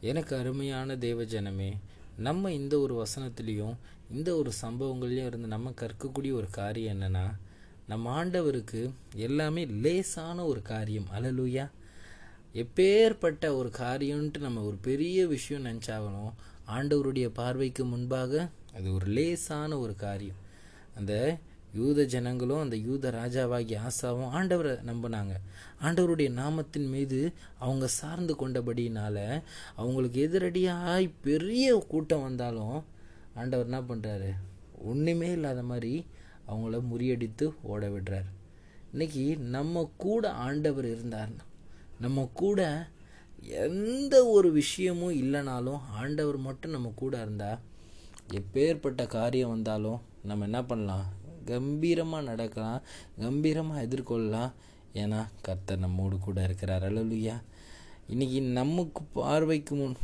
எனக்கு அருமையான தேவஜனமே நம்ம இந்த ஒரு வசனத்துலேயும் இந்த ஒரு சம்பவங்கள்லையும் இருந்து நம்ம கற்கக்கூடிய ஒரு காரியம் என்னென்னா நம்ம ஆண்டவருக்கு எல்லாமே லேசான ஒரு காரியம். அலலுயா எப்பேற்பட்ட ஒரு காரியம்ன்ட்டு நம்ம ஒரு பெரிய விஷயம் நினச்சாகணும் ஆண்டவருடைய பார்வைக்கு முன்பாக அது ஒரு லேசான ஒரு காரியம். அந்த யூத ஜனங்களும் அந்த யூத ராஜாவாகிய ஆசாவும் ஆண்டவரை நம்பினாங்க. ஆண்டவருடைய நாமத்தின் மீது அவங்க சார்ந்து கொண்டபடினால அவங்களுக்கு எதிரடியாய் பெரிய கூட்டம் வந்தாலும் ஆண்டவர் என்ன பண்ணுறாரு ஒன்றுமே இல்லாத மாதிரி அவங்கள முறியடித்து ஓட விடுறார். இன்னைக்கு நம்ம கூட ஆண்டவர் இருந்தார்னா நம்ம கூட எந்த ஒரு விஷயமும் இல்லைனாலும் ஆண்டவர் மட்டும் நம்ம கூட இருந்தால் எப்பேற்பட்ட காரியம் வந்தாலும் நம்ம என்ன பண்ணலாம்? கம்பீரமாக நடக்கலாம் கம்பீரமாக எதிர்கொள்ளலாம். ஏன்னா கர்த்தர் நம்மோடு கூட இருக்கிறார். அழலுயா இன்னைக்கு நமக்கு பார்வைக்கு முன்.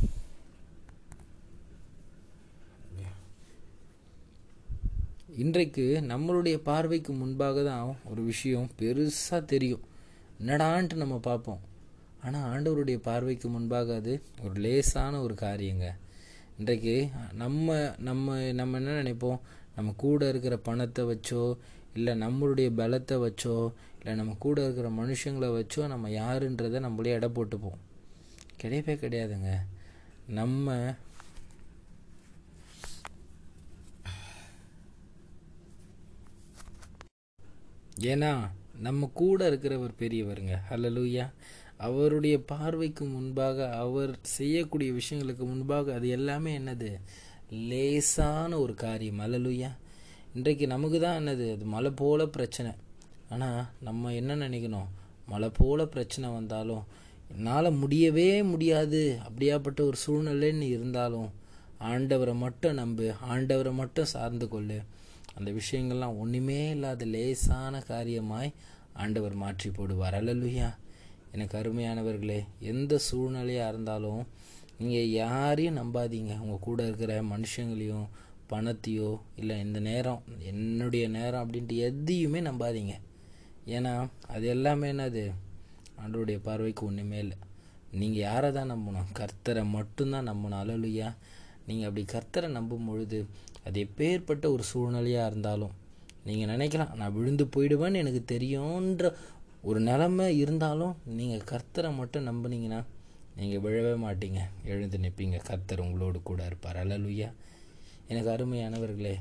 இன்றைக்கு நம்மளுடைய பார்வைக்கு முன்பாக தான் ஒரு விஷயம் பெருசாக தெரியும். என்னடான்ட்டு நம்ம பார்ப்போம். ஆனால் ஆண்டவருடைய பார்வைக்கு முன்பாக அது ஒரு லேசான ஒரு காரியங்க. இன்றைக்கு நம்ம நம்ம நம்ம என்ன நினைப்போம்? நம்ம கூட இருக்கிற பணத்தை வச்சோ இல்லை நம்மளுடைய பலத்தை வச்சோ இல்லை நம்ம கூட இருக்கிற மனுஷங்களை வச்சோ நம்ம யாருன்றதை நம்மளே எடை போட்டுப்போம். கிடையவே கிடையாதுங்க. நம்ம ஏன்னா நம்ம கூட இருக்கிறவர் பெரியவருங்க. ஹலலூயா அவருடைய பார்வைக்கு முன்பாக அவர் செய்யக்கூடிய விஷயங்களுக்கு முன்பாக அது எல்லாமே என்னது? லேசான ஒரு காரியம். அலலுயா இன்றைக்கு நமக்கு தான் என்னது? அது மழை போல பிரச்சனை. ஆனால் நம்ம என்ன நினைக்கணும்? மழை போல பிரச்சனை வந்தாலும் என்னால் முடியவே முடியாது. அப்படியாப்பட்ட ஒரு சூழ்நிலைன்னு இருந்தாலும் ஆண்டவரை மட்டும் நம்பு. ஆண்டவரை மட்டும் சார்ந்து கொள்ளு. அந்த விஷயங்கள்லாம் ஒன்றுமே இல்லாத லேசான காரியமாய் ஆண்டவர் மாற்றி போடுவார். அல்லலுயா. எனக்கு அருமையானவர்களே எந்த சூழ்நிலையாக இருந்தாலும் நீங்கள் யாரையும் நம்பாதீங்க. உங்கள் கூட இருக்கிற மனுஷங்களையும் பணத்தையோ இல்லை இந்த நேரம் என்னுடைய நேரம் அப்படின்ட்டு எதையுமே நம்பாதீங்க. ஏன்னா அது எல்லாமே என்னது? ஆண்டோடைய பார்வைக்கு ஒன்றுமே இல்லை. நீங்கள் யாரை தான் நம்பணும்? கர்த்தரை மட்டும்தான் நம்பணும். அலலுயா நீங்கள் அப்படி கர்த்தரை நம்பும் பொழுது அது எப்பேற்பட்ட ஒரு சூழ்நிலையாக இருந்தாலும் நீங்கள் நினைக்கலாம் நான் விழுந்து போயிடுவேன்னு எனக்கு தெரியுன்ற ஒரு நிலமை இருந்தாலும் நீங்கள் கர்த்தரை மட்டும் நம்புனீங்கன்னா நீங்கள் விழவே மாட்டீங்க. எழுந்து நிற்பீங்க கர்த்தர் உங்களோடு கூட இருப்பார். அலலுயா எனக்கு அருமையானவர்களே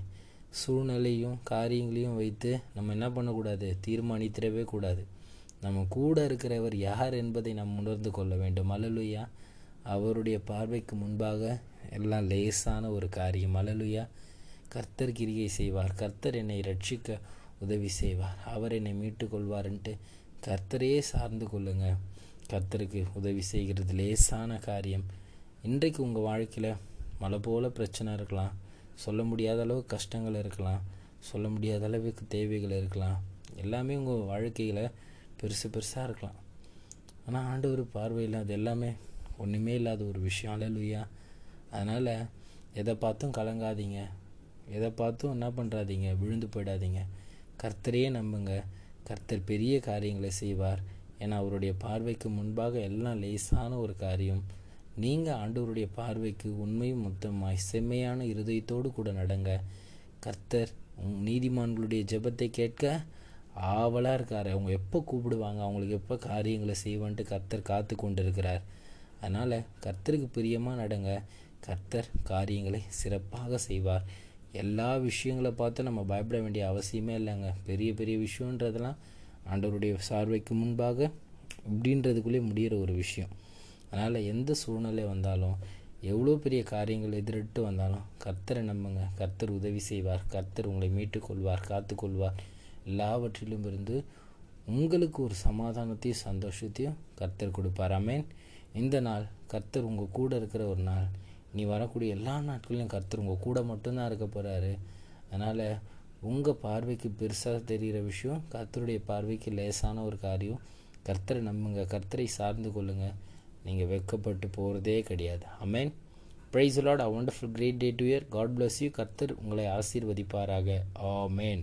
சூழ்நிலையும் காரியங்களையும் வைத்து நம்ம என்ன பண்ணக்கூடாது? தீர்மானித்திடவே கூடாது. நம்ம கூட இருக்கிறவர் யார் என்பதை நாம் உணர்ந்து கொள்ள வேண்டும். அலலுயா அவருடைய பார்வைக்கு முன்பாக எல்லாம் லேசான ஒரு காரியம். அலலுயா கர்த்தர் கிரியை செய்வார். கர்த்தர் என்னை ரட்சிக்க உதவி செய்வார். அவர் என்னை மீட்டு கொள்வார்ன்ட்டு கர்த்தரையே சார்ந்து கொள்ளுங்கள் கர்த்தருக்கு உதவி செய்கிறது லேசான காரியம். இன்றைக்கு உங்கள் வாழ்க்கையில் மழை போல் பிரச்சனை இருக்கலாம். சொல்ல முடியாத அளவுக்கு கஷ்டங்கள் இருக்கலாம். சொல்ல முடியாத அளவுக்கு தேவைகள் இருக்கலாம். எல்லாமே உங்கள் வாழ்க்கையில் பெருசு பெருசாக இருக்கலாம். ஆனால் ஆண்டவர் பார்வையில் அது எல்லாமே ஒன்றுமே இல்லாத ஒரு விஷயம். அலலுயா அதனால் எதை பார்த்தும் கலங்காதீங்க. எதை பார்த்தும் என்ன பண்ணுறாதீங்க விழுந்து போயிடாதீங்க. கர்த்தரையே நம்புங்க. கர்த்தர் பெரிய காரியங்களை செய்வார். ஏன்னா அவருடைய பார்வைக்கு முன்பாக எல்லாம் லேசான ஒரு காரியம். நீங்கள் ஆண்டவருடைய பார்வைக்கு உண்மையும் மொத்தமாய் செம்மையான இருதயத்தோடு கூட நடங்க. கர்த்தர் நீதிமான்களுடைய ஜெபத்தை கேட்க ஆவலாக இருக்கார். அவங்க எப்போ கூப்பிடுவாங்க? அவங்களுக்கு எப்போ காரியங்களை செய்வான்ட்டு கர்த்தர் காத்து கொண்டு இருக்கிறார் அதனால் கர்த்தருக்கு பிரியமாக நடங்க. கர்த்தர் காரியங்களை சிறப்பாக செய்வார். எல்லா விஷயங்களை பார்த்து நம்ம பயப்பட வேண்டிய அவசியமே இல்லைங்க. பெரிய பெரிய விஷயன்றதெல்லாம் ஆண்டவருடைய சார்வைக்கு முன்பாக இப்படின்றதுக்குள்ளே முடிகிற ஒரு விஷயம். அதனால் எந்த சூழ்நிலை வந்தாலும் எவ்வளோ பெரிய காரியங்கள் எதிரிட்டு வந்தாலும் கர்த்தரை நம்புங்க. கர்த்தர் உதவி செய்வார். கர்த்தர் உங்களை மீட்டுக்கொள்வார் காத்துக்கொள்வார். எல்லாவற்றிலும் இருந்து உங்களுக்கு ஒரு சமாதானத்தையும் சந்தோஷத்தையும் கர்த்தர் கொடுப்பார். அமேன் இந்த நாள் கர்த்தர் உங்கள் கூட இருக்கிற ஒரு நாள். நீ வரக்கூடிய எல்லா நாட்களையும் கர்த்தர் உங்கள் கூட மட்டும்தான் இருக்க போகிறாரு அதனால் உங்கள் பார்வைக்கு பெருசாக தெரிகிற விஷயம் கர்த்தருடைய பார்வைக்கு லேசான ஒரு காரியம். கர்த்தரை நம்புங்க. கர்த்தரை சார்ந்து கொள்ளுங்கள் நீங்கள் வெக்கப்பட்டு போகிறதே கிடையாது. Amen praise Lord a wonderful great day to year God bless you கர்த்தர் உங்களை ஆசீர்வதிப்பாராக. ஆமேன்